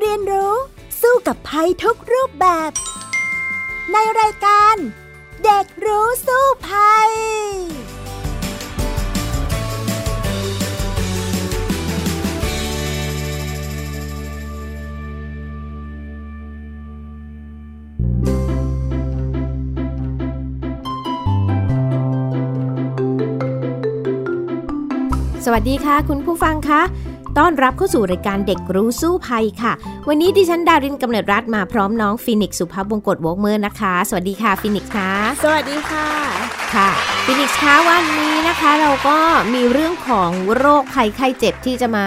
เรียนรู้ สู้กับภัยทุกรูปแบบ ในรายการ เด็กรู้สู้ภัยสวัสดีค่ะ คุณผู้ฟังคะ ต้อนรับเข้าสู่รายการเด็กรู้สู้ภัยค่ะ วันนี้ดิฉันดารินกำเนิดรัฐมาพร้อมน้องฟินิกสุภาพบงกตวอกเมอร์นะคะ สวัสดีค่ะฟินิกค่ะ สวัสดีค่ะ ค่ะฟินิกคะวันนี้นะคะ เราก็มีเรื่องของโรคภัยไข้เจ็บที่จะมา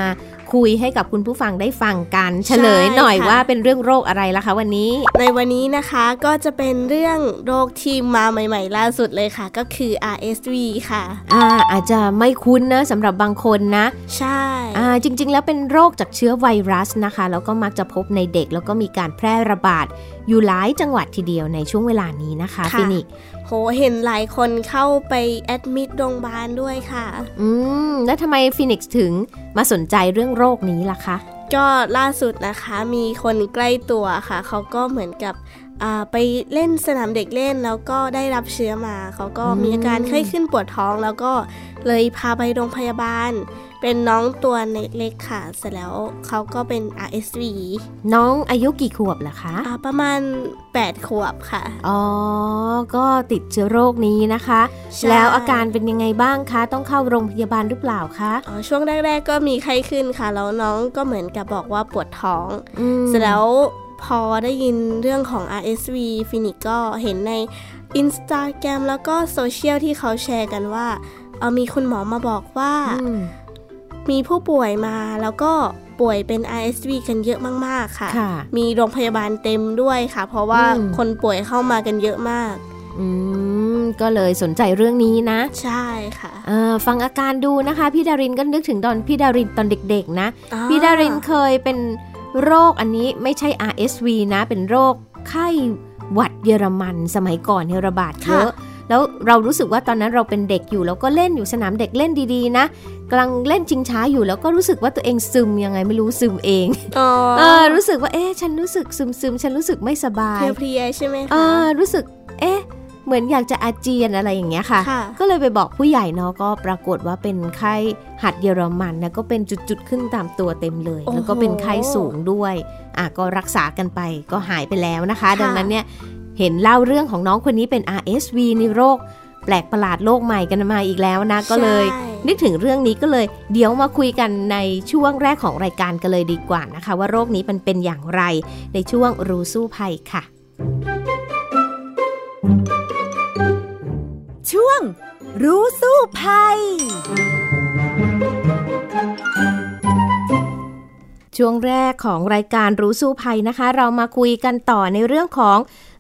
คุยให้กับคุณผู้ฟังได้ฟังกัน เฉลยหน่อยว่าเป็นเรื่องโรคอะไรล่ะคะวันนี้ ในวันนี้นะคะก็จะเป็นเรื่องโรคที่มาใหม่ ๆ ล่าสุดเลยค่ะ ก็คือ RSV ค่ะ อ่าอาจจะไม่คุ้นนะสำหรับบางคนนะ ใช่อ่าจริง ๆ แล้วเป็นโรคจากเชื้อไวรัสนะคะ แล้วก็มักจะพบในเด็กแล้วก็มีการแพร่ระบาดอยู่หลายจังหวัดทีเดียวในช่วงเวลานี้นะคะฟินิก โหเห็นหลายคนเข้าไป admit โรงพยาบาลด้วยค่ะ อืม แล้วทำไมฟินิกซ์ถึงมาสนใจเรื่องโรคนี้ล่ะคะ ก็ล่าสุดนะคะมีคนใกล้ตัวค่ะ เขาก็เหมือนกับไปเล่นสนามเด็กเล่นแล้วก็ได้รับเชื้อมา เขาก็มีอาการไข้ขึ้นปวดท้องแล้วก็เลยพาไปโรงพยาบาล เป็นน้องตัวเล็กค่ะ เสร็จแล้วเขาก็เป็น RSV น้องอายุกี่ขวบล่ะคะะประมาณ 8 ขวบค่ะ อ๋อ ก็ติดเชื้อโรคนี้นะคะ แล้วอาการเป็นยังไงบ้างคะ ต้องเข้าโรงพยาบาลหรือเปล่าคะ อ๋อ ช่วงแรก ๆ ก็มีไข้ขึ้นค่ะ แล้วน้องก็เหมือนกับบอกว่าปวดท้อง เสร็จแล้วพอได้ยินเรื่องของ RSV ฟินิกก็เห็นใน Instagram แล้วก็โซเชียลที่เขาแชร์กันว่า เอามีคุณหมอมาบอกว่า มีผู้ป่วยมาแล้วก็ป่วยเป็น RSV กันเยอะมาก ๆ ค่ะคะมีโรงพยาบาลเต็มด้วยค่ะ เพราะว่าคนป่วยเข้ามากันเยอะมาก อืม ก็เลยสนใจเรื่องนี้นะ ใช่ค่ะฟังอาการดูนะคะ พี่ดารินก็นึกถึงตอนพี่ดารินตอนเด็ก ๆ นะ พี่ดารินเคยเป็นโรคอันนี้ไม่ใช่ RSV นะ เป็นโรคไข้หวัดเยอรมันสมัยก่อนเนระบาดเยอะ แล้วเรารู้สึกว่าตอนนั้นเราเป็นเด็กอยู่แล้วก็เล่นอยู่สนามเด็กเล่นดีๆนะกำลังเล่นชิงช้าอยู่แล้วก็รู้สึกว่าตัวเองซึมยังไงไม่รู้ซึมเองเออรู้สึกว่าเอ๊ะฉันรู้สึกซึมซึมฉันรู้สึกไม่สบายเพลียใช่ไหมคะเออรู้สึกเอ๊ะเหมือนอยากจะอาเจียนอะไรอย่างเงี้ยค่ะ ก็เลยไปบอกผู้ใหญ่เนาะก็ปรากฏว่าเป็นไข้หัดเยอรมันนะก็เป็นจุดๆขึ้นตามตัวเต็มเลย แล้วก็เป็นไข้สูงด้วยอะก็รักษากันไปก็หายไปแล้วนะคะ ดังนั้นเนี่ย เห็นเล่าเรื่องของน้องคนนี้เป็น RSV ในโรค แปลกประหลาดโลกใหม่กันมาอีกแล้วนะก็เลย นึกถึงเรื่องนี้ก็เลย เดี๋ยวมาคุยกันในช่วงแรกของรายการกันเลยดีกว่านะคะ ว่าโรคนี้มันเป็นอย่างไร ในช่วงรู้สู้ภัยค่ะ ช่วง รู้สู้ภัยช่วงแรกของรายการรู้สู้ภัยนะคะ เรามาคุยกันต่อในเรื่องของ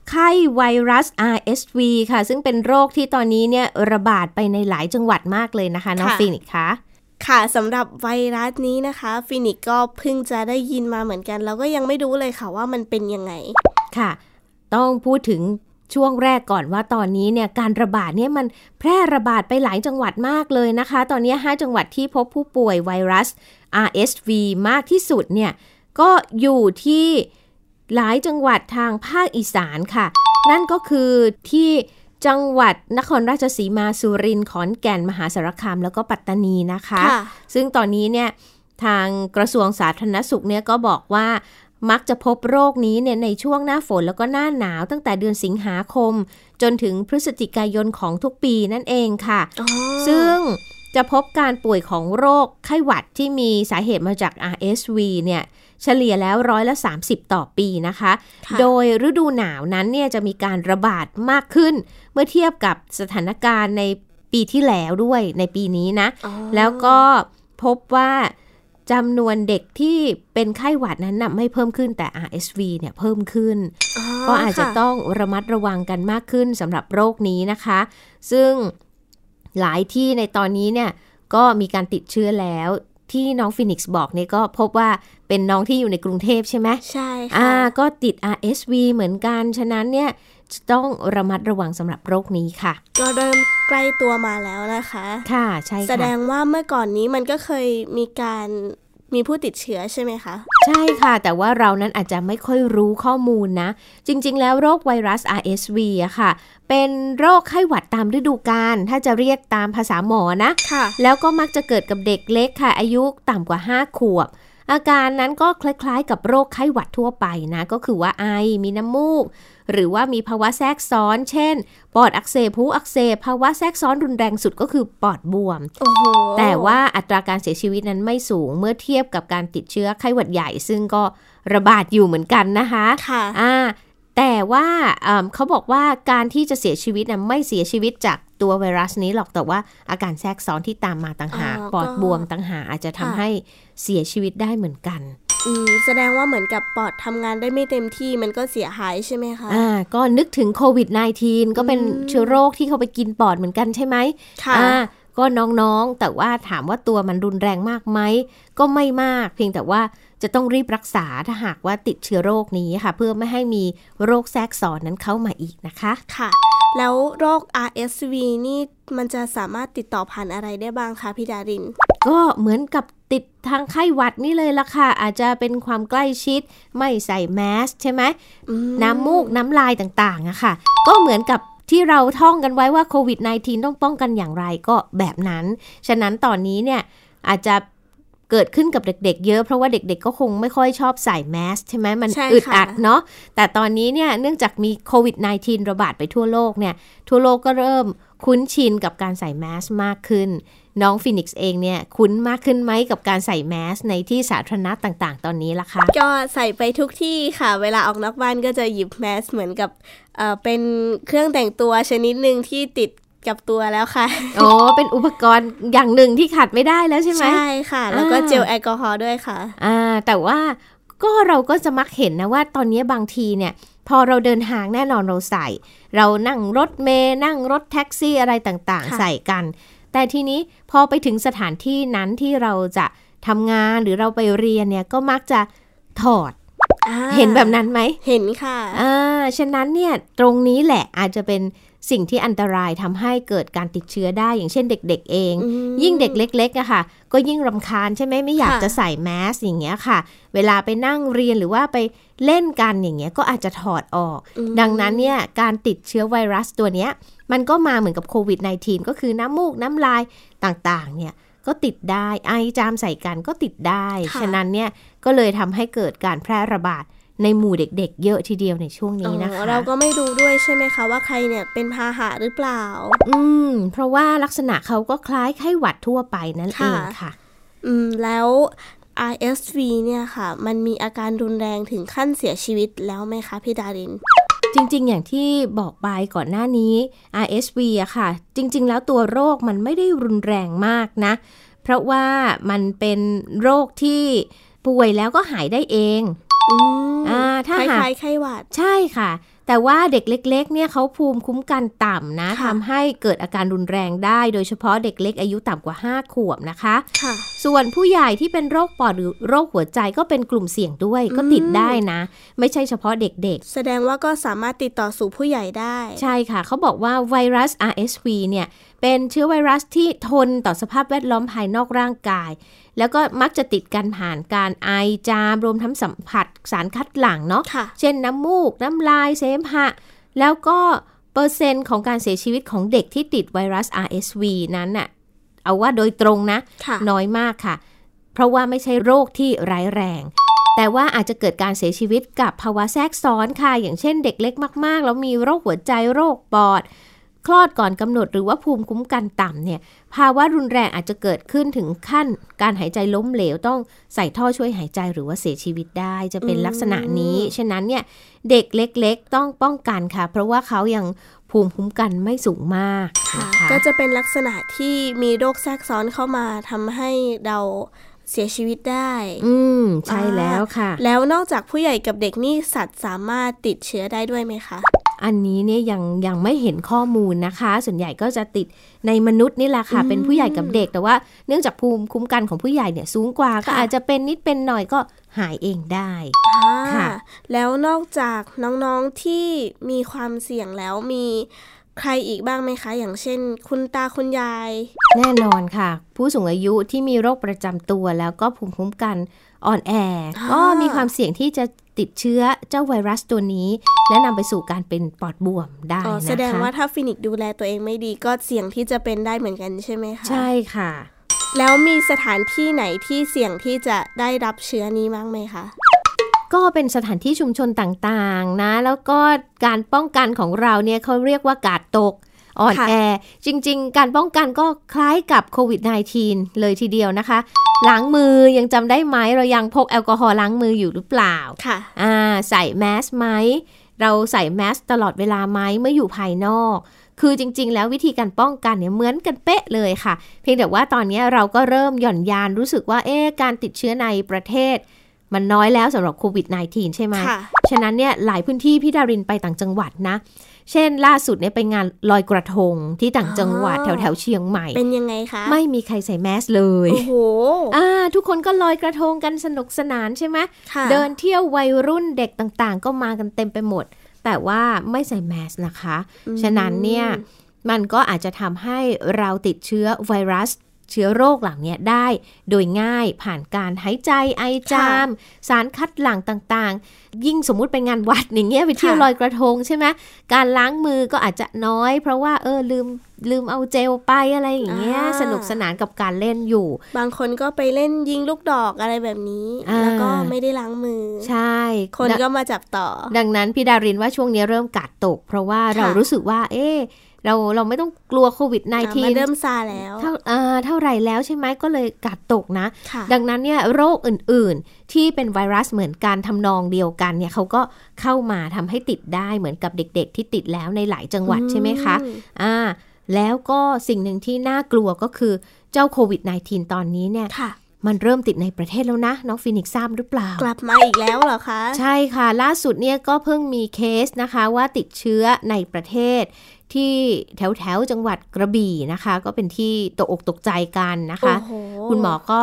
ไข้ไวรัส RSV ค่ะ ซึ่งเป็นโรคที่ตอนนี้เนี่ยระบาดไปในหลายจังหวัดมากเลยนะคะ น้องฟินิกคะค่ะสำหรับไวรัสนี้นะคะ ฟินิกก็เพิ่งจะได้ยินมาเหมือนกันแล้วก็ยังไม่รู้เลยค่ะว่ามันเป็นยังไงค่ะ ต้องพูดถึงช่วงแรกก่อนว่าตอนนี้เนี่ยการระบาดเนี่ยมันแพร่ระบาดไปหลายจังหวัดมากเลยนะคะ ตอนนี้ 5 จังหวัดที่พบผู้ป่วยไวรัส RSV มากที่สุดเนี่ยก็อยู่ที่ หลายจังหวัดทางภาคอีสานค่ะ นั่นก็คือที่จังหวัดนครราชสีมาสุรินทร์ขอนแก่นมหาสารคามแล้วก็ปัตตานีนะคะคะ ซึ่งตอนนี้เนี่ยทางกระทรวงสาธารณสุขเนี่ยก็บอกว่ามักจะพบโรคนี้เนี่ยในช่วงหน้าฝนแล้วก็หน้าหนาวตั้งแต่เดือนสิงหาคม จนถึงพฤศจิกายนของทุกปีนั่นเองค่ะ ซึ่ง จะพบการป่วยของโรคไข้หวัดที่มีสาเหตุมาจาก RSV เนี่ยเฉลี่ยแล้วร้อยละ 30 ต่อปีนะคะคะโดยฤดูหนาวนั้นเนี่ยจะมีการระบาดมากขึ้น เมื่อเทียบกับสถานการณ์ในปีที่แล้วด้วยในปีนี้นะ แล้วก็พบว่าจำนวนเด็กที่เป็นไข้หวัดนั้นนะไม่เพิ่มขึ้นแต่ RSV เนี่ยเพิ่มขึ้น ก็อาจจะต้องระมัดระวังกันมากขึ้นสำหรับโรคนี้นะคะ ซึ่ง หลายที่ในตอนนี้เนี่ยก็มีการติดเชื้อแล้วที่น้องฟินิกส์บอกเนี่ยก็พบว่าเป็นน้องที่อยู่ในกรุงเทพใช่ไหมใช่ค่ะอ่าก็ติด RSV เหมือนกัน ฉะนั้นเนี่ยต้องระมัดระวังสำหรับโรคนี้ค่ะ ก็เริ่มใกล้ตัวมาแล้วนะคะ ค่ะ ใช่แสดงว่าเมื่อก่อนนี้มันก็เคยมีการ มีผู้ติดเชื้อใช่ไหมคะ ใช่ค่ะ แต่ว่าเรานั้นอาจจะไม่ค่อยรู้ข้อมูลนะ จริง ๆ แล้วโรคไวรัส RSV อะค่ะ เป็นโรคไข้หวัดตามฤดูกาลถ้าจะเรียกตามภาษาหมอนะค่ะ แล้วก็มักจะเกิดกับเด็กเล็กค่ะ อายุต่ำกว่า 5 ขวบ อาการนั้นก็คล้ายๆ กับโรคไข้หวัดทั่วไปนะ ก็คือว่าไอมีน้ำมูก หรือว่ามีภาวะแทรกซ้อน เช่น ปอดอักเสบหูอักเสบภาวะแทรกซ้อนรุนแรงสุดก็คือปอดบวมโอ้โหแต่ว่าอัตราการเสียชีวิตนั้นไม่สูงเมื่อเทียบกับการติดเชื้อไข้หวัดใหญ่ ซึ่งก็ระบาดอยู่เหมือนกันนะคะค่ะอ่าแต่ว่าเอิ่มเขาบอกว่าการที่จะเสียชีวิตนะไม่เสียชีวิตจากตัวไวรัสนี้หรอกแต่ว่าอาการแทรกซ้อนที่ตามมาต่างหากอ๋อปอดก็บวมต่างหากอาจจะทำค่ะให้เสียชีวิตได้เหมือนกัน อืมแสดงว่าเหมือนกับปอดทำงานได้ไม่เต็มที่มันก็เสียหายใช่ไหมคะ อ่า ก็นึกถึงโควิด -19 ก็เป็นอืมเชื้อโรคที่เขาไปกินปอดเหมือนกันใช่ไหมค่ะอ่าก็น้องๆ แต่ว่าถามว่าตัวมันรุนแรงมากไหม ก็ไม่มาก เพียงแต่ว่าจะต้องรีบรักษาถ้าหากว่าติดเชื้อโรคนี้ค่ะ เพื่อไม่ให้มีโรคแทรกซ้อนนั้นเข้ามาอีกนะคะ ค่ะ แล้วโรค RSV นี่มันจะสามารถติดต่อผ่านอะไรได้บ้างคะพี่ดาริน ก็เหมือนกับติดทางไข้หวัดนี่เลยละค่ะ อาจจะเป็นความใกล้ชิด ไม่ใส่แมสใช่ไหมอืมน้ำมูกน้ำลายต่างๆอะค่ะ ก็เหมือนกับที่เราท่องกันไว้ว่าโควิด -19 ต้องป้องกันอย่างไรก็แบบนั้น ฉะนั้นตอนนี้เนี่ยอาจจะเกิดขึ้นกับเด็ก ๆ เยอะเพราะว่าเด็ก ๆ ก็คงไม่ค่อยชอบใส่แมสใช่ไหมมันใช่ค่ะอึดอัดเนาะแต่ตอนนี้เนี่ยเนื่องจากมีโควิด -19 ระบาดไปทั่วโลกเนี่ย ทั่วโลกก็เริ่ม คุ้นชินกับการใส่แมสมากขึ้น น้องฟินิกซ์เองเนี่ยคุ้นมากขึ้นไหมกับการใส่แมสในที่สาธารณะต่างๆ ตอนนี้ล่ะคะก็ใส่ไปทุกที่ค่ะ เวลาออกนอกบ้านก็จะหยิบแมสเหมือนกับเอ่อเป็นเครื่องแต่งตัวชนิดหนึ่งที่ติดกับตัวแล้วค่ะ อ๋อ เป็นอุปกรณ์อย่างหนึ่งที่ขาดไม่ได้แล้วใช่ไหม ใช่ค่ะ แล้วก็อ่าเจลแอลกอฮอล์ด้วยค่ะ อ่า แต่ว่าก็เราก็จะมักเห็นนะว่าตอนนี้บางทีเนี่ย พอเราเดินทางแน่นอนเราใส่ เรานั่งรถเมล์นั่งรถแท็กซี่อะไรต่างๆค่ะใส่กัน แต่ทีนี้พอไปถึงสถานที่นั้นที่เราจะทำงานหรือเราไปเรียนเนี่ยก็มักจะถอดอ่าเห็นแบบนั้นไหม เห็นค่ะ อ่า ฉะนั้นเนี่ยตรงนี้แหละอาจจะเป็น สิ่งที่อันตรายทำให้เกิดการติดเชื้อได้อย่างเช่นเด็ก ๆ เองอืมยิ่งเด็กเล็กๆอะค่ะ ก็ยิ่งรำคาญใช่ไหมไม่อยากค่ะจะใส่แมสอย่างเงี้ยค่ะ เวลาไปนั่งเรียนหรือว่าไปเล่นกันอย่างเงี้ยก็อาจจะถอดออกอืมดังนั้นเนี่ยการติดเชื้อไวรัสตัวเนี้ยมันก็มาเหมือนกับโควิด -19 ก็คือน้ำมูกน้ำลายต่างๆ เนี่ยก็ติดได้ไอจามใส่กันก็ติดได้ค่ะฉะนั้นเนี่ยก็เลยทำให้เกิดการแพร่ระบาด ในหมู่เด็กๆ เยอะทีเดียวในช่วงนี้นะอ๋คะอเราก็ไม่รู้ด้วยใช่ไหมคะว่าใครเนี่ยเป็นพาหะหรือเปล่า อืม เพราะว่าลักษณะเขาก็คล้ายไข้หวัดทั่วไปนั่นเอค่ะงค่ะ อืม แล้ว RSV เนี่ยค่ะ มันมีอาการรุนแรงถึงขั้นเสียชีวิตแล้วไหมคะพี่ดาริน จริงๆ อย่างที่บอกไปก่อนหน้านี้ RSV อะค่ะ จริง ๆ แล้วตัวโรคมันไม่ได้รุนแรงมากนะ เพราะว่ามันเป็นโรคที่ป่วยแล้วก็หายได้เอง อืมอ่าคถ้าหากล้ายๆไข้หวัด ใช่ค่ะ แต่ว่าเด็กเล็ก ๆ เนี่ยเขาภูมิคุ้มกันต่ำนะค่ะทำให้เกิดอาการรุนแรงได้ โดยเฉพาะเด็กเล็กอายุต่ำกว่า 5 ขวบนะคะค่ะส่วนผู้ใหญ่ที่เป็นโรคปอดหรือโรคหัวใจก็เป็นกลุ่มเสี่ยงด้วยก็ติดได้นะ ไม่ใช่เฉพาะเด็กแสดงว่าก็สามารถติดต่อสู่ผู้ใหญ่ได้ๆใช่ค่ะ เขาบอกว่าไวรัส RSV เนี่ยเป็นเชื้อไวรัสที่ทนต่อสภาพแวดล้อมภายนอกร่างกาย แล้วก็มักจะติดกันผ่านการไอจามรวมทั้งสัมผัสสารคัดหลั่งเนาะค่ะเช่นน้ำมูก น้ำลายเสมหะ แล้วก็เปอร์เซ็นต์ของการเสียชีวิตของเด็กที่ติดไวรัส RSV นั้นน่ะเอาว่าโดยตรงนะค่ะน้อยมากค่ะ เพราะว่าไม่ใช่โรคที่ร้ายแรง แต่ว่าอาจจะเกิดการเสียชีวิตกับภาวะแทรกซ้อนค่ะ อย่างเช่นเด็กเล็กมาก ๆ แล้วมีโรคหัวใจโรคปอด คลอดก่อนกำหนดหรือว่าภูมิคุ้มกันต่ำเนี่ยภาวะรุนแรงอาจจะเกิดขึ้นถึงขั้น การหายใจล้มเหลวต้องใส่ท่อช่วยหายใจหรือว่าเสียชีวิตได้จะเป็นอืมลักษณะนี้ ฉะนั้นเนี่ยเด็กเล็กๆ ต้องป้องกันค่ะ เพราะว่าเขายังภูมิคุ้มกันไม่สูงมากค่ะนะคะก็จะเป็นลักษณะที่มีโรคแทรกซ้อนเข้ามาทำให้เราเสียชีวิตได้ อืม ใช่แล้วค่ะ แล้วนอกจากผู้ใหญ่กับเด็กนี่สัตว์สามารถติดเชื้อได้ด้วยไหมคะ อันนี้เนี่ยยังยังไม่เห็นข้อมูลนะคะ ส่วนใหญ่ก็จะติดในมนุษย์นี่แหละค่ะอืมเป็นผู้ใหญ่กับเด็ก แต่ว่าเนื่องจากภูมิคุ้มกันของผู้ใหญ่เนี่ยสูงกว่าก็ค่ะอาจจะเป็นนิดเป็นหน่อยก็หายเองได้อ่าค่ะ แล้วนอกจากน้องๆที่มีความเสี่ยงแล้วมีใครอีกบ้างไหมคะ อย่างเช่น คุณตาคุณยาย แน่นอนค่ะ ผู้สูงอายุที่มีโรคประจำตัวแล้วก็ภูมิคุ้มกัน อ่อนแอ ก็มีความเสี่ยงที่จะติดเชื้อเจ้าไวรัสตัวนี้ และนำไปสู่การเป็นปอดบวมได้นะคะแสดงว่าถ้าฟินิกดูแลตัวเองไม่ดีก็เสี่ยงที่จะเป็นได้เหมือนกันใช่ไหมคะ ใช่ค่ะ แล้วมีสถานที่ไหนที่เสี่ยงที่จะได้รับเชื้อนี้บ้างไหมคะก็เป็นสถานที่ชุมชนต่างๆนะ แล้วก็การป้องกันของเราเนี่ยเขาเรียกว่ากาดตก อ่อนค่ะแอ จริง ๆ การป้องกันก็คล้ายกับโควิด -19 เลยทีเดียวนะคะ ล้างมือยังจำได้ไหม เรายังพกแอลกอฮอล์ล้างมืออยู่หรือเปล่า ค่ะอ่าใส่แมสไหม เราใส่แมสตลอดเวลาไหมเมื่ออยู่ภายนอก คือจริง ๆ แล้ววิธีการป้องกันเนี่ยเหมือนกันเป๊ะเลยค่ะ เพียงแต่ว่าตอนนี้เราก็เริ่มหย่อนยานรู้สึกว่าเอ๊ะการติดเชื้อในประเทศมันน้อยแล้วสำหรับโควิด -19 ใช่ไหมค่ะฉะนั้นเนี่ยหลายพื้นที่พี่ดารินไปต่างจังหวัดนะ เช่น ล่าสุดเนี่ยไปงานลอยกระทงที่ต่างจังหวัดอ๋แถอวแถวๆเชียงใหม่ เป็นยังไงคะ ไม่มีใครใส่แมสเลย โอ้โหอ่าทุกคนก็ลอยกระทงกันสนุกสนานใช่ไหมค่ะเดินเที่ยววัยรุ่นเด็กต่างๆ ก็มากันเต็มไปหมด แต่ว่าไม่ใส่แมสนะคะอืมฉะนั้นเนี่ยมันก็อาจจะทำให้เราติดเชื้อไวรัส เชื้อโรคเหล่านี้ได้โดยง่ายผ่านการหายใจไอจาม สารคัดหลั่งต่างๆ ยิ่งสมมุติเป็นงานวัดอย่างเงี้ยไปเที่ยวลอยกระทงใช่ไหมการล้างมือก็อาจจะน้อย เพราะว่าเออลืมลืมเอาเจลไปอะไรอย่างเงี้ยสนุกสนานกับการเล่นอยู่ บางคนก็ไปเล่นยิงลูกดอกอะไรแบบนี้อ่าแล้วก็ไม่ได้ล้างมือ ใช่ คนดังก็มาจับต่อ ดังนั้นพี่ดารินว่าช่วงนี้เริ่มกาดตก เพราะว่าเรารู้สึกว่า เอ๊ะ เราเราไม่ต้องกลัวโควิดมา -19 เริ่มซาแล้วเท่าเอ่อเท่าไหร่แล้วใช่ไหมก็เลยกาดตกนะค่ะดังนั้นเนี่ยโรคอื่นๆ ที่เป็นไวรัสเหมือนกันทำนองเดียวกันเนี่ยเขาก็เข้ามาทำให้ติดได้เหมือนกับเด็กๆ ที่ติดแล้วในหลายจังหวัดใช่ไหมคะอืมอ่าแล้วก็สิ่งหนึ่งที่น่ากลัวก็คือเจ้าโควิด -19 ตอนนี้เนี่ยค่ะมันเริ่มติดในประเทศแล้วนะ น้องฟินิกซ์ทราบหรือเปล่า กลับมาอีกแล้วเหรอคะ ใช่ค่ะ ล่าสุดเนี่ยก็เพิ่งมีเคสนะคะว่าติดเชื้อในประเทศ ที่แถวแถวๆจังหวัดกระบี่นะคะ ก็เป็นที่ตกอกตกใจกันนะคะโอ้โหคุณหมอก็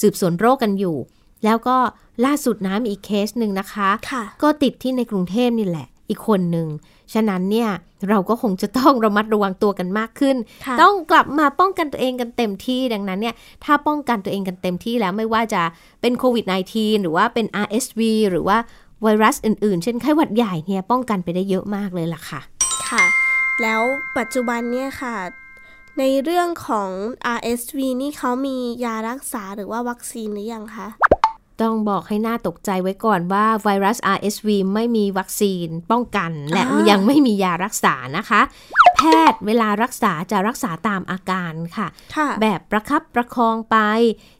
สืบสวนโรคกันอยู่ แล้วก็ล่าสุดนะมีอีกเคสหนึ่งนะคะค่ะก็ติดที่ในกรุงเทพนี่แหละอีกคนหนึ่ง ฉะนั้นเนี่ยเราก็คงจะต้องระมัดระวังตัวกันมากขึ้นค่ะต้องกลับมาป้องกันตัวเองกันเต็มที่ ดังนั้นเนี่ยถ้าป้องกันตัวเองกันเต็มที่แล้วไม่ว่าจะเป็นโควิด -19 หรือว่าเป็น RSV หรือว่าไวรัสอื่นๆ เช่นไข้หวัดใหญ่เนี่ยป้องกันไปได้เยอะมากเลยล่ะค่ะ ค่ะ แล้วปัจจุบันเนี่ยค่ะ ในเรื่องของ RSV นี่เขามียารักษาหรือว่าวัคซีนหรือยังคะ ต้องบอกให้หน่าตกใจไว้ก่อนว่าไวรัส RSV ไม่มีวัคซีนป้องกัน และอ่ายัยังไม่มียารักษานะคะ แพทย์เวลารักษาจะรักษาตามอาการค่ะค่ะแบบประคับประคองไป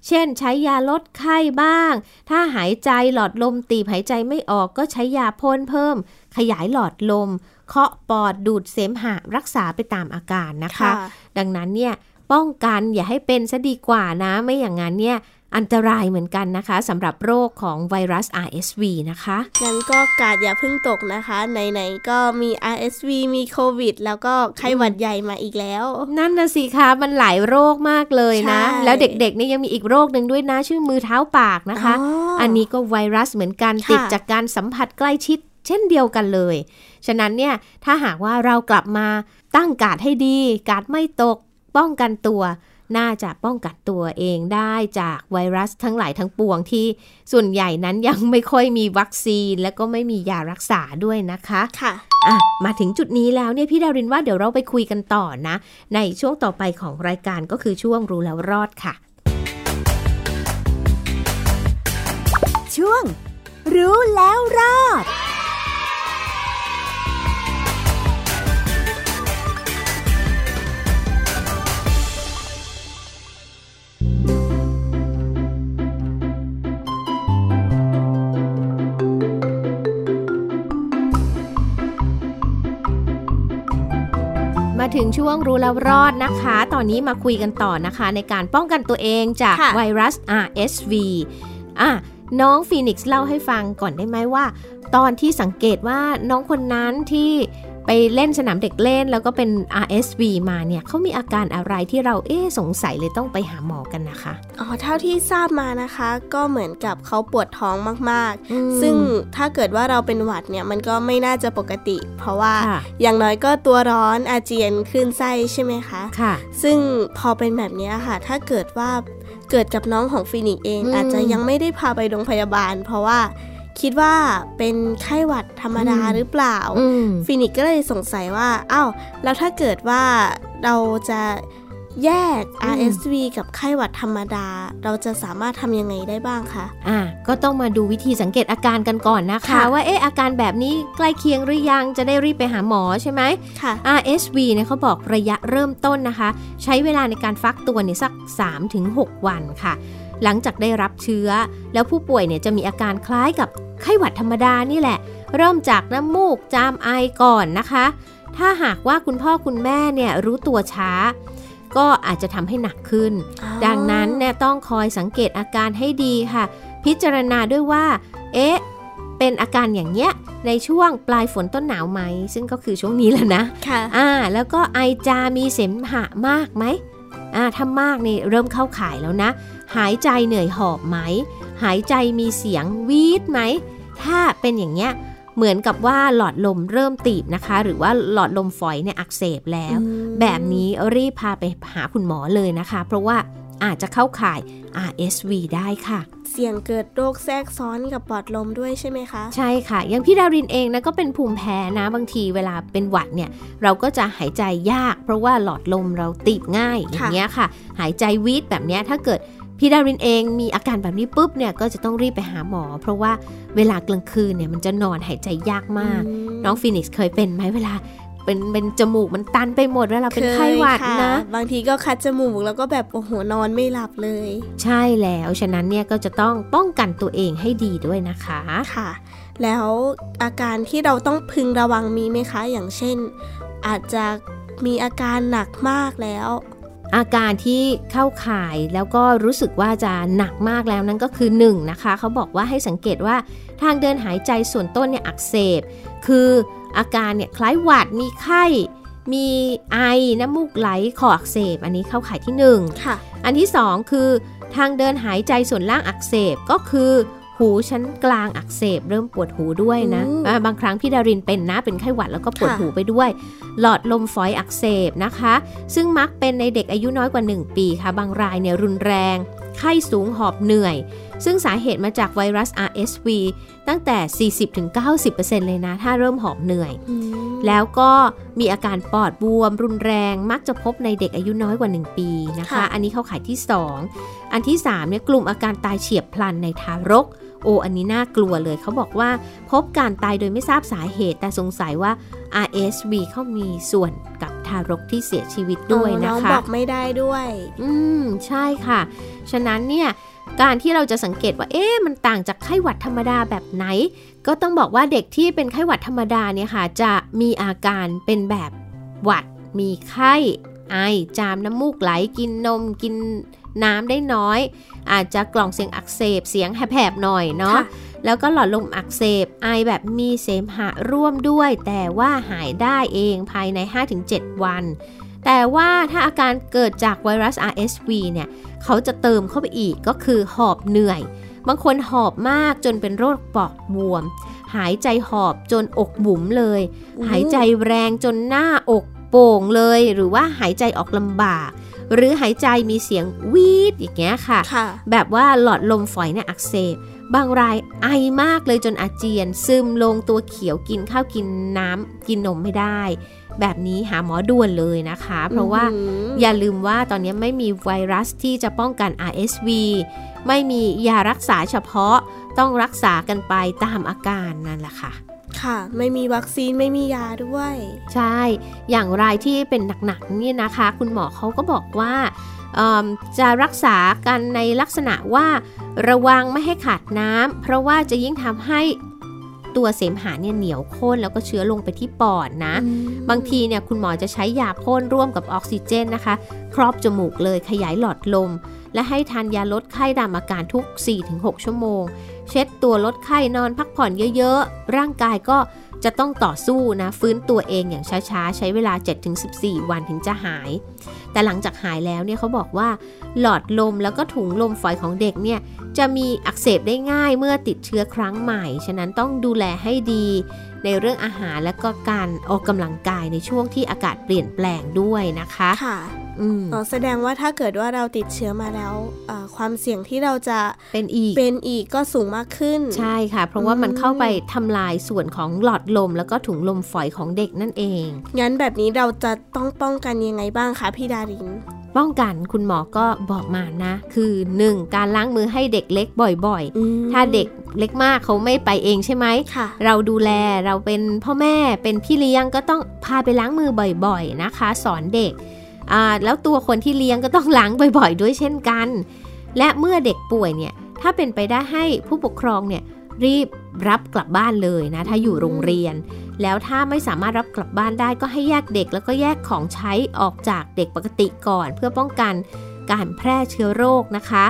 เช่นใช้ยาลดไข้บ้าง ถ้าหายใจหลอดลมตีบหายใจไม่ออกก็ใช้ยาพ่นเพิ่ม ขยายหลอดลม เคาะปอดดูดเสมหะรักษาไปตามอาการนะคะค่ะดังนั้นเนี่ยป้องกันอย่าให้เป็นซะดีกว่านะ ไม่อย่างนั้นเนี่ยอันตรายเหมือนกันนะคะสำหรับโรคของไวรัส RSV นะคะ งั้นก็กาดอย่าเพิ่งตกนะคะ ไหนๆ ก็มี RSV มีโควิด แล้วก็ไข้หวัดใหญ่มาอีกแล้ว นั่นนะสิคะมันหลายโรคมากเลยนะใช่แล้วเด็กๆเนี่ยยังมีอีกโรคหนึ่งด้วยนะ ชื่อมือเท้าปากนะคะอ๋ออัอันนี้ก็ไวรัสเหมือนกันค่ะติดจากการสัมผัสใกล้ชิด เช่นเดียวกันเลย ฉะนั้นเนี่ยถ้าหากว่าเรากลับมาตั้งการดให้ดี การดไม่ตกป้องกันตัว น่าจะป้องกันตัวเองได้จากไวรัสทั้งหลายทั้งปวงที่ส่วนใหญ่นั้นยังไม่ค่อยมีวัคซีน และก็ไม่มียารักษาด้วยนะคะค่ะอะมาถึงจุดนี้แล้วเนี่ยพี่ดารินว่าเดี๋ยวเราไปคุยกันต่อนะ ในช่วงต่อไปของรายการก็คือช่วงรู้แล้วรอดค่ะ ช่วง รู้แล้วรอด ถึงช่วงรู้แล้วรอดนะคะ ตอนนี้มาคุยกันต่อนะคะ ในการป้องกันตัวเองจากค่ะไวรัส RSV อะน้องฟีนิกซ์เล่าให้ฟังก่อนได้ไหมว่า ตอนที่สังเกตว่าน้องคนนั้นที่ ไปเล่นสนามเด็กเล่นแล้วก็เป็น RSV มาเนี่ยเขามีอาการอะไรที่เราเอ๊สงสัยเลยต้องไปหาหมอกันนะคะอ๋อเท่าที่ทราบมานะคะ ก็เหมือนกับเขาปวดท้องมากๆ ซึ่งถ้าเกิดว่าเราเป็นหวัดเนี่ยมันก็ไม่น่าจะปกติ เพราะว่าอย่างน้อยก็ตัวร้อนอาเจียนคลื่นไส้ใช่ไหมคะค่ะ ซึ่งพอเป็นแบบนี้ค่ะ ถ้าเกิดว่าเกิดกับน้องของฟินิกเอง อาจจะยังไม่ได้พาไปโรงพยาบาล เพราะว่า คิดว่าเป็นไข้หวัดธรรมดาหรือเปล่าฟินิกก็เลยสงสัยว่าอ้าวแล้วถ้าเกิดว่าเราจะแยก RSV กับไข้หวัดธรรมดา เราจะสามารถทำยังไงได้บ้างคะอ่าก็ต้องมาดูวิธีสังเกตอาการกันก่อนนะคะว่าเอ๊ะอาการแบบนี้ใกล้เคียงหรือยังจะได้รีบไปหาหมอใช่ไหมค่ะ RSV เนี่ยเขาบอกระยะเริ่มต้นนะคะ ใช้เวลาในการฟักตัวเนี่ยสัก 3-6 วันค่ะ หลังจากได้รับเชื้อ แล้วผู้ป่วยเนี่ยจะมีอาการคล้ายกับไข้หวัดธรรมดานี่แหละ เริ่มจากน้ำมูกจามไอก่อนนะคะ ถ้าหากว่าคุณพ่อคุณแม่เนี่ยรู้ตัวช้า ก็อาจจะทำให้หนักขึ้น ดังนั้นเนี่ยต้องคอยสังเกตอาการให้ดีค่ะ พิจารณาด้วยว่า เอ๊ะเป็นอาการอย่างเนี้ยในช่วงปลายฝนต้นหนาวไหม ซึ่งก็คือช่วงนี้แหละนะ ค่ะ อ่า แล้วก็ไอจามีเสมหะมากไหม อ่าถ้ามากนี่เริ่มเข้าข่ายแล้วนะ หายใจเหนื่อยหอบไหม หายใจมีเสียงวีดไหม ถ้าเป็นอย่างเนี้ยเหมือนกับว่าหลอดลมเริ่มตีบนะคะ หรือว่าหลอดลมฝอยเนี่ยอักเสบแล้ว แบบนี้รีบพาไปหาคุณหมอเลยนะคะ เพราะว่า อาจจะเข้าข่าย RSV ได้ค่ะ เสี่ยงเกิดโรคแทรกซ้อนกับปอดลมด้วยใช่ไหมคะ ใช่ค่ะ อย่างพี่ดารินเองนะก็เป็นภูมิแพ้นะบางทีเวลาเป็นหวัดเนี่ย เราก็จะหายใจยาก เพราะว่าหลอดลมเราตีบง่ายอย่างเงี้ยค่ะ หายใจวีดแบบเนี้ยถ้าเกิดพี่ดารินเองมีอาการแบบนี้ปุ๊บเนี่ยก็จะต้องรีบไปหาหมอ เพราะว่าเวลากลางคืนเนี่ยมันจะนอนหายใจยากมาก น้องฟินิกส์เคยเป็นไหมเวลา เป็นเป็นจมูกมันตันไปหมดเวลาเป็นไข้หวัดนะ บางทีก็คัดจมูกแล้วก็แบบโอ้โหนอนไม่หลับเลย ใช่แล้วฉะนั้นเนี่ยก็จะต้องป้องกันตัวเองให้ดีด้วยนะคะค่ะ แล้วอาการที่เราต้องพึงระวังมีไหมคะ อย่างเช่น อาจจะมีอาการหนักมากแล้วอาการที่เข้าข่ายแล้วก็รู้สึกว่าจะหนักมากแล้วนั่นก็คือ1นนะคะเขาบอกว่าให้สังเกตว่าทางเดินหายใจส่วนต้นเนี่ยอักเสบ คือ อาการเนี่ยคล้ายหวัดมีไข้ มีไอ น้ำมูกไหลคออักเสบ อันนี้เข้าข่ายที่1ค่ะอันที่ 2 คือ ทางเดินหายใจส่วนล่างอักเสบก็คือหูชั้นกลางอักเสบ เริ่มปวดหูด้วยนะ บางครั้งพี่ดารินเป็นนะเป็นไข้หวัดแล้วก็ปวดหูไปด้วย หลอดลมฝอยอักเสบนะคะ ซึ่งมักเป็นในเด็กอายุน้อยกว่า 1 ปีค่ะ บางรายเนี่ยรุนแรง ไข้สูงหอบเหนื่อย ซึ่งสาเหตุมาจากไวรัส RSV ตั้งแต่ 40-90%เลยนะ ถ้าเริ่มหอบเหนื่อย แล้วก็มีอาการปอดบวม รุนแรงมักจะพบในเด็กอายุน้อยกว่า 1 ปีนะคะ อันนี้เข้าข่ายที่ 2 อันที่3เนี่ยกลุ่มอาการตายเฉียบพลันในทารกโออันนี้น่ากลัวเลยเขาบอกว่า พบการตายโดยไม่ทราบสาเหตุ แต่สงสัยว่า RSV เขามีส่วนกับ ทารกที่เสียชีวิตด้วยนะคะ บอกไม่ได้ด้วย อืมใช่ค่ะ ฉะนั้นเนี่ยการที่เราจะสังเกตว่า เอ๊ะมันต่างจากไข้หวัดธรรมดาแบบไหน ก็ต้องบอกว่าเด็กที่เป็นไข้หวัดธรรมดาเนี่ยค่ะ จะมีอาการเป็นแบบหวัด มีไข้ ไอ จามน้ำมูกไหล กินนม กินน้ำได้น้อย อาจจะกล่องเสียงอักเสบ เสียงแหบๆหน่อยเนาะ แล้วก็หลอดลมอักเสบไอแบบมีเสมหะร่วมด้วย แต่ว่าหายได้เองภายใน 5-7 วัน แต่ว่าถ้าอาการเกิดจากไวรัส RSV เนี่ยเขาจะเติมเข้าไปอีกก็คือหอบเหนื่อย บางคนหอบมากจนเป็นโรคปอดบวม หายใจหอบจนอกบุ๋มเลย หายใจแรงจนหน้าอกโป่งเลย หรือว่าหายใจออกลำบากหรือหายใจมีเสียงวีดอย่างเงี้ยค่ะคะแบบว่าหลอดลมฝอยเนี่ยอักเสบ บางรายไอมากเลยจนอาเจียน ซึมลงตัวเขียวกินข้าวกินน้ำกินนมไม่ได้ แบบนี้หาหมอด่วนเลยนะคะ เพราะว่าอย่าลืมว่าตอนนี้ไม่มีไวรัสที่จะป้องกัน RSV ไม่มียารักษาเฉพาะต้องรักษากันไปตามอาการนั่นแหละค่ะค่ะ ไม่มีวัคซีนไม่มียาด้วย ใช่ อย่างรายที่เป็นหนักๆนี่นะคะ คุณหมอเขาก็บอกว่า จะรักษากันในลักษณะว่าระวังไม่ให้ขาดน้ำเพราะว่าจะยิ่งทำให้ตัวเสมหะเนี่ยเหนียวข้นแล้วก็เชื้อลงไปที่ปอดนะ บางทีเนี่ยคุณหมอจะใช้ยาพ่นร่วมกับออกซิเจนนะคะ ครอบจมูกเลยขยายหลอดลม และให้ทานยาลดไข้ดำอาการทุก 4-6 ชั่วโมง เช็ดตัวลดไข้นอนพักผ่อนเยอะๆ ร่างกายก็จะต้องต่อสู้นะฟื้นตัวเองอย่างช้าๆ ใช้เวลา 7-14 วันถึงจะหาย แต่หลังจากหายแล้วเนี่ยเขาบอกว่า หลอดลมแล้วก็ถุงลมฝอยของเด็กเนี่ยจะมีอักเสบได้ง่ายเมื่อติดเชื้อครั้งใหม่ ฉะนั้นต้องดูแลให้ดีในเรื่องอาหารและก็การออกกำลังกายในช่วงที่อากาศเปลี่ยนแปลงด้วยนะคะค่ะอืมอ๋อแสดงว่าถ้าเกิดว่าเราติดเชื้อมาแล้วอ่าความเสี่ยงที่เราจะเป็นอีกเป็นอีกก็สูงมากขึ้น ใช่ค่ะ เพราะว่ามันอืมเข้าไปทำลายส่วนของหลอดลม แล้วก็ถุงลมฝอยของเด็กนั่นเอง งั้นแบบนี้เราจะต้องป้องกันยังไงบ้างคะพี่ดาริน ป้องกันคุณหมอก็บอกมานะ คือ 1. การล้างมือให้เด็กเล็กบ่อยอืมๆถ้าเด็กเล็กมากเขาไม่ไปเองใช่ไหมค่ะเราดูแลเราเป็นพ่อแม่เป็นพี่เลี้ยงก็ต้องพาไปล้างมือบ่อยๆนะคะ สอนเด็กอ่าแล้วตัวคนที่เลี้ยงก็ต้องล้างบ่อยๆ ด้วยเช่นกัน และเมื่อเด็กป่วยเนี่ยถ้าเป็นไปได้ให้ผู้ปกครองเนี่ยรีบรับกลับบ้านเลยนะ ถ้าอยู่โรงเรียน แล้วถ้าไม่สามารถรับกลับบ้านได้ก็ให้แยกเด็ก แล้วก็แยกของใช้ออกจากเด็กปกติก่อน เพื่อป้องกันการแพร่เชื้อโรคนะคะ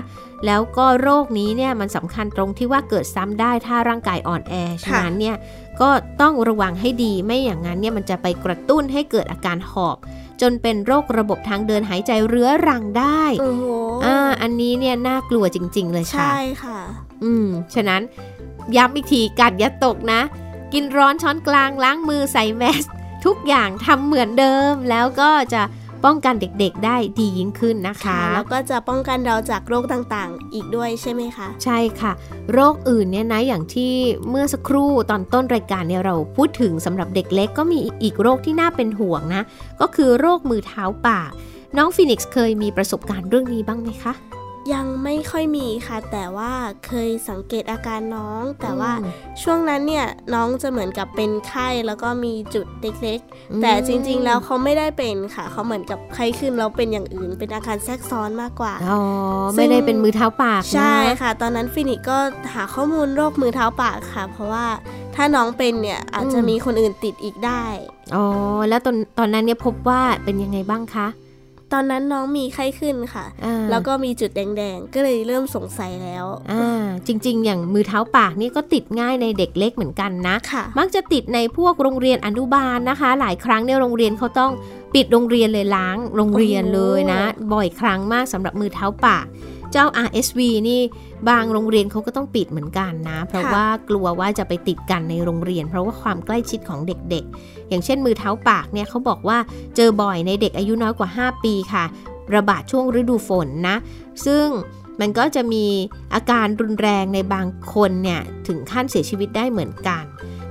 แล้วก็โรคนี้เนี่ยมันสำคัญตรงที่ว่าเกิดซ้ำได้ถ้าร่างกายอ่อนแอ ฉะนั้นเนี่ยก็ต้องระวังให้ดี ไม่อย่างนั้นเนี่ยมันจะไปกระตุ้นให้เกิดอาการหอบ จนเป็นโรคระบบทางเดินหายใจเรื้อรังได้โอ้โหอ่าอันนี้เนี่ยน่ากลัวจริง ๆ เลยค่ะ ใช่ค่ะ อืม ฉะนั้นย้ำอีกทีกัดอย่าตกนะ กินร้อนช้อนกลางล้างมือใส่แมสทุกอย่างทำเหมือนเดิม แล้วก็จะป้องกันเด็กๆ ได้ดียิ่งขึ้นนะคะ แล้วก็จะป้องกันเราจากโรคต่างๆ อีกด้วยใช่ไหมคะ ใช่ค่ะ โรคอื่นเนี่ยนะอย่างที่เมื่อสักครู่ตอนต้นรายการเนี่ยเราพูดถึงสำหรับเด็กเล็กก็มีอีกโรคที่น่าเป็นห่วงนะ ก็คือโรคมือเท้าปากน้องฟินิกซ์เคยมีประสบการณ์เรื่องนี้บ้างไหมคะ ยังไม่ค่อยมีค่ะ แต่ว่าเคยสังเกตอาการน้อง แต่ว่าอืมช่วงนั้นเนี่ยน้องจะเหมือนกับเป็นไข้แล้วก็มีจุดเล็กอืมๆแต่จริง ๆ แล้วเขาไม่ได้เป็นค่ะ เขาเหมือนกับไข้ขึ้นแล้วเป็นอย่างอื่น เป็นอาการแทรกซ้อนมากกว่าอ๋อไม่ได้เป็นมือเท้าปากนะใช่ค่ะ ตอนนั้นฟินิกก็หาข้อมูลโรคมือเท้าปากค่ะ เพราะว่าถ้าน้องเป็นเนี่ยอาจจะมีคนอื่นติดอีกได้อ๋อแล้วตอนตอนนั้นเนี่ยพบว่าเป็นยังไงบ้างคะ ตอนนั้นน้องมีไข้ขึ้นค่ะอ่าแล้วก็มีจุดแดงๆ ก็เลยเริ่มสงสัยแล้ว อ่า จริง ๆ อย่างมือเท้าปากนี่ก็ติดง่ายในเด็กเล็กเหมือนกันนะค่ะมักจะติดในพวกโรงเรียนอนุบาลนะคะ หลายครั้งเนี่ยโรงเรียนเขาต้องปิดโรงเรียนเลยล้างโรงเรียนเลยนะ บ่อยครั้งมากสำหรับมือเท้าปาก เจ้า RSV นี่บางโรงเรียนเขาก็ต้องปิดเหมือนกันนะ เพราะค่ะว่ากลัวว่าจะไปติดกันในโรงเรียน เพราะว่าความใกล้ชิดของเด็กๆ อย่างเช่นมือเท้าปากเนี่ยเขาบอกว่าเจอบ่อยในเด็กอายุน้อยกว่า 5 ปีค่ะ ระบาดช่วงฤดูฝนนะ ซึ่งมันก็จะมีอาการรุนแรงในบางคนเนี่ยถึงขั้นเสียชีวิตได้เหมือนกัน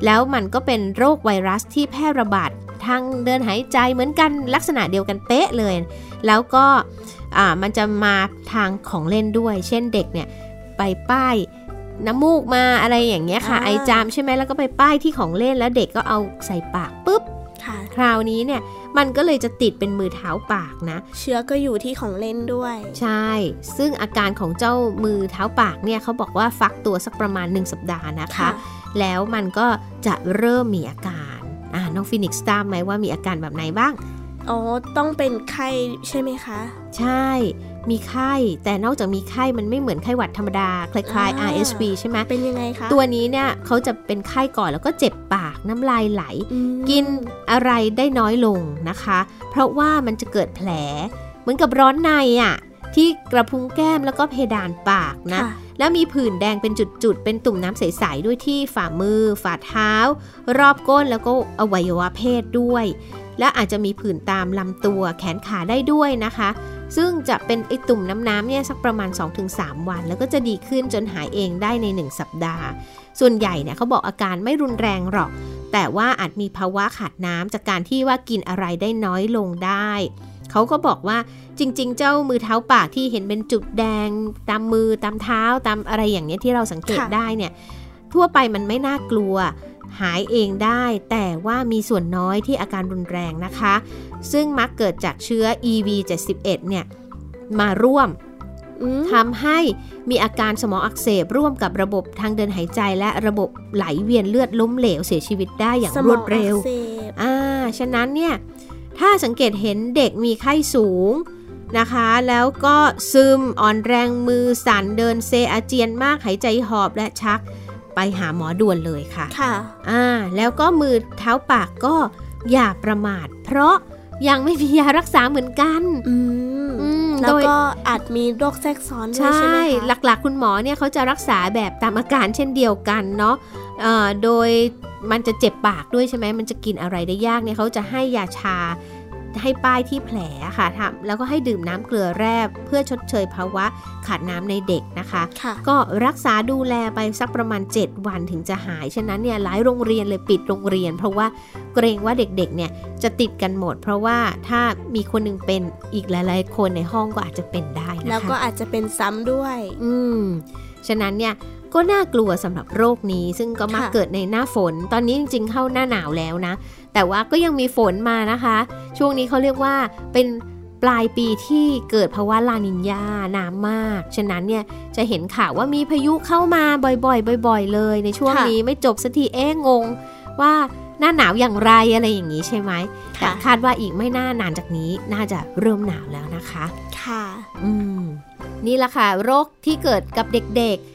แล้วมันก็เป็นโรคไวรัสที่แพร่ระบาดทางเดินหายใจเหมือนกันลักษณะเดียวกันเป๊ะเลย แล้วก็อ่ามันจะมาทางของเล่นด้วย เช่นเด็กเนี่ยไปป้ายน้ำมูกมาอะไรอย่างเงี้ยค่ะอ่าไอจามใช่ไหมแล้วก็ไปป้ายที่ของเล่นแล้วเด็กก็เอาใส่ปากปุ๊บค่ะคราวนี้เนี่ยมันก็เลยจะติดเป็นมือเท้าปากนะ เชื้อก็อยู่ที่ของเล่นด้วย ใช่ ซึ่งอาการของเจ้ามือเท้าปากเนี่ยเขาบอกว่าฟักตัวสักประมาณ 1 สัปดาห์นะคะค่ะ แล้วมันก็จะเริ่มมีอาการอ่าน้องฟินิกซ์ทราบไหมว่ามีอาการแบบไหนบ้าง อ๋อ ต้องเป็นไข้ใช่ไหมคะ ใช่ มีไข้ แต่นอกจากมีไข้มันไม่เหมือนไข้หวัดธรรมดา คล้ายๆอ่า RSV ใช่ไหมเป็นยังไงคะ ตัวนี้เนี่ยเขาจะเป็นไข้ก่อนแล้วก็เจ็บปากน้ำลายไหลอืมกินอะไรได้น้อยลงนะคะ เพราะว่ามันจะเกิดแผล เหมือนกับร้อนในอะ่ะที่กระพุ้งแก้มแล้วก็เพดานปากนะค่ะ แล้วมีผื่นแดงเป็นจุดๆ เป็นตุ่มน้ำใสๆ ด้วยที่ฝ่ามือ ฝ่าเท้า รอบก้นแล้วก็อวัยวะเพศด้วย และอาจจะมีผื่นตามลำตัวแขนขาได้ด้วยนะคะ ซึ่งจะเป็นไอตุ่มน้ำๆเนี่ยสักประมาณ 2-3 วัน แล้วก็จะดีขึ้นจนหายเองได้ใน 1 สัปดาห์ ส่วนใหญ่เนี่ยเขาบอกอาการไม่รุนแรงหรอก แต่ว่าอาจมีภาวะขาดน้ำจากการที่ว่ากินอะไรได้น้อยลงได้ เขาก็บอกว่าจริง ๆ เจ้ามือเท้าปากที่เห็นเป็นจุดแดง ตามมือตามเท้าตามอะไรอย่างเงี้ยที่เราสังเกตค่ะได้เนี่ย ทั่วไปมันไม่น่ากลัว หายเองได้ แต่ว่ามีส่วนน้อยที่อาการรุนแรงนะคะ ซึ่งมักเกิดจากเชื้อ EV71 เนี่ยมาร่วมอืมทำให้มีอาการสมองอักเสบร่วมกับระบบทางเดินหายใจและระบบไหลเวียนเลือดล้มเหลวเสียชีวิตได้อย่างสรมวองดเร็วอักเสบอ่า ฉะนั้นเนี่ย ถ้าสังเกตเห็นเด็กมีไข้สูงนะคะ แล้วก็ซึมอ่อนแรงมือสั่นเดินเซอาเจียนมากหายใจหอบและชัก ไปหาหมอด่วนเลยค่ะ ค่ะ อ่า แล้วก็มือเท้าปากก็อย่าประมาท เพราะยังไม่มียารักษาเหมือนกัน อืมอืมแล้วโดยก็อาจมีโรคแทรกซ้อนด้วยใช่ใช่ไหมคะ หลักๆ คุณหมอเนี่ยเขาจะรักษาแบบตามอาการเช่นเดียวกันเนาะเอ่อ โดยมันจะเจ็บปากด้วยใช่ไหมมันจะกินอะไรได้ยากเนี่ยเขาจะให้ยาชาให้ป้ายที่แผลค่ะทำแล้วก็ให้ดื่มน้ำเกลือแร่เพื่อชดเชยภาวะขาดน้ำในเด็กนะคะค่ะก็รักษาดูแลไปสักประมาณ 7 วันถึงจะหาย ฉะนั้นเนี่ยหลายโรงเรียนเลยปิดโรงเรียน เพราะว่าเกรงว่าเด็กๆเนี่ยจะติดกันหมด เพราะว่าถ้ามีคนหนึงเป็นอีกหลายๆ คนในห้องก็อาจจะเป็นได้นะคะแล้วก็อาจจะเป็นซ้ำด้วย อืมฉะนั้นเนี่ย ก็น่ากลัวสำหรับโรคนี้ ซึ่งก็มักค่ะเกิดในหน้าฝน ตอนนี้จริงๆเข้าหน้าหนาวแล้วนะ แต่ว่าก็ยังมีฝนมานะคะ ช่วงนี้เขาเรียกว่าเป็นปลายปีที่เกิดภาวะลานินยาน้ำมาก ฉะนั้นเนี่ยจะเห็นข่าวว่ามีพายุเข้ามาบ่อยๆ บ่อย ๆ เลย ในช่วงค่ะนี้ไม่จบสักทีเอ๊ะงง ว่าหน้าหนาวอย่างไรอะไรอย่างนี้ใช่ไหมแต่ค่ะคาดว่าอีกไม่น่านานจากนี้น่าจะเริ่มหนาวแล้วนะคะ ค่ะ อืม นี่แหละค่ะ โรคที่เกิดกับเด็กๆ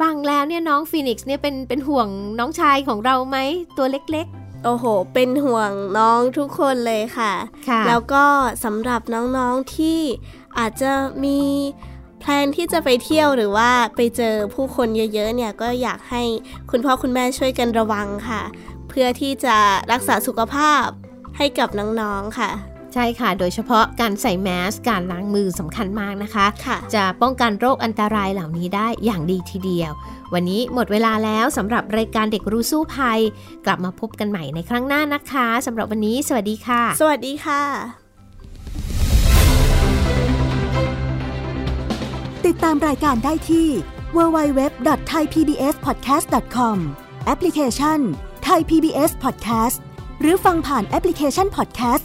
ฟังแล้วเนี่ยน้องฟีนิกซ์เนี่ยเป็นเป็นห่วงน้องชายของเราไหมตัวเล็กโอ้โห เป็นห่วงน้องทุกคนเลยค่ะๆค่ะ แล้วก็สำหรับน้องๆที่อาจจะมีแพลนที่จะไปเที่ยวหรือว่าไปเจอผู้คนเยอะๆเนี่ยก็อยากให้คุณพ่อคุณแม่ช่วยกันระวังค่ะ เพื่อที่จะรักษาสุขภาพให้กับน้องๆค่ะ ใช่ค่ะ โดยเฉพาะการใส่แมส การล้างมือสำคัญมากนะคะค่ะจะป้องกันโรคอันตรายเหล่านี้ได้อย่างดีทีเดียว วันนี้หมดเวลาแล้วสำหรับรายการเด็กรู้สู้ภัย กลับมาพบกันใหม่ในครั้งหน้านะคะสำหรับวันนี้ สวัสดีค่ะ สวัสดีค่ะ ติดตามรายการได้ที่ www.thaipbspodcast.com แอปพลิเคชัน Thai PBS Podcast หรือฟังผ่านแอปพลิเคชัน Podcast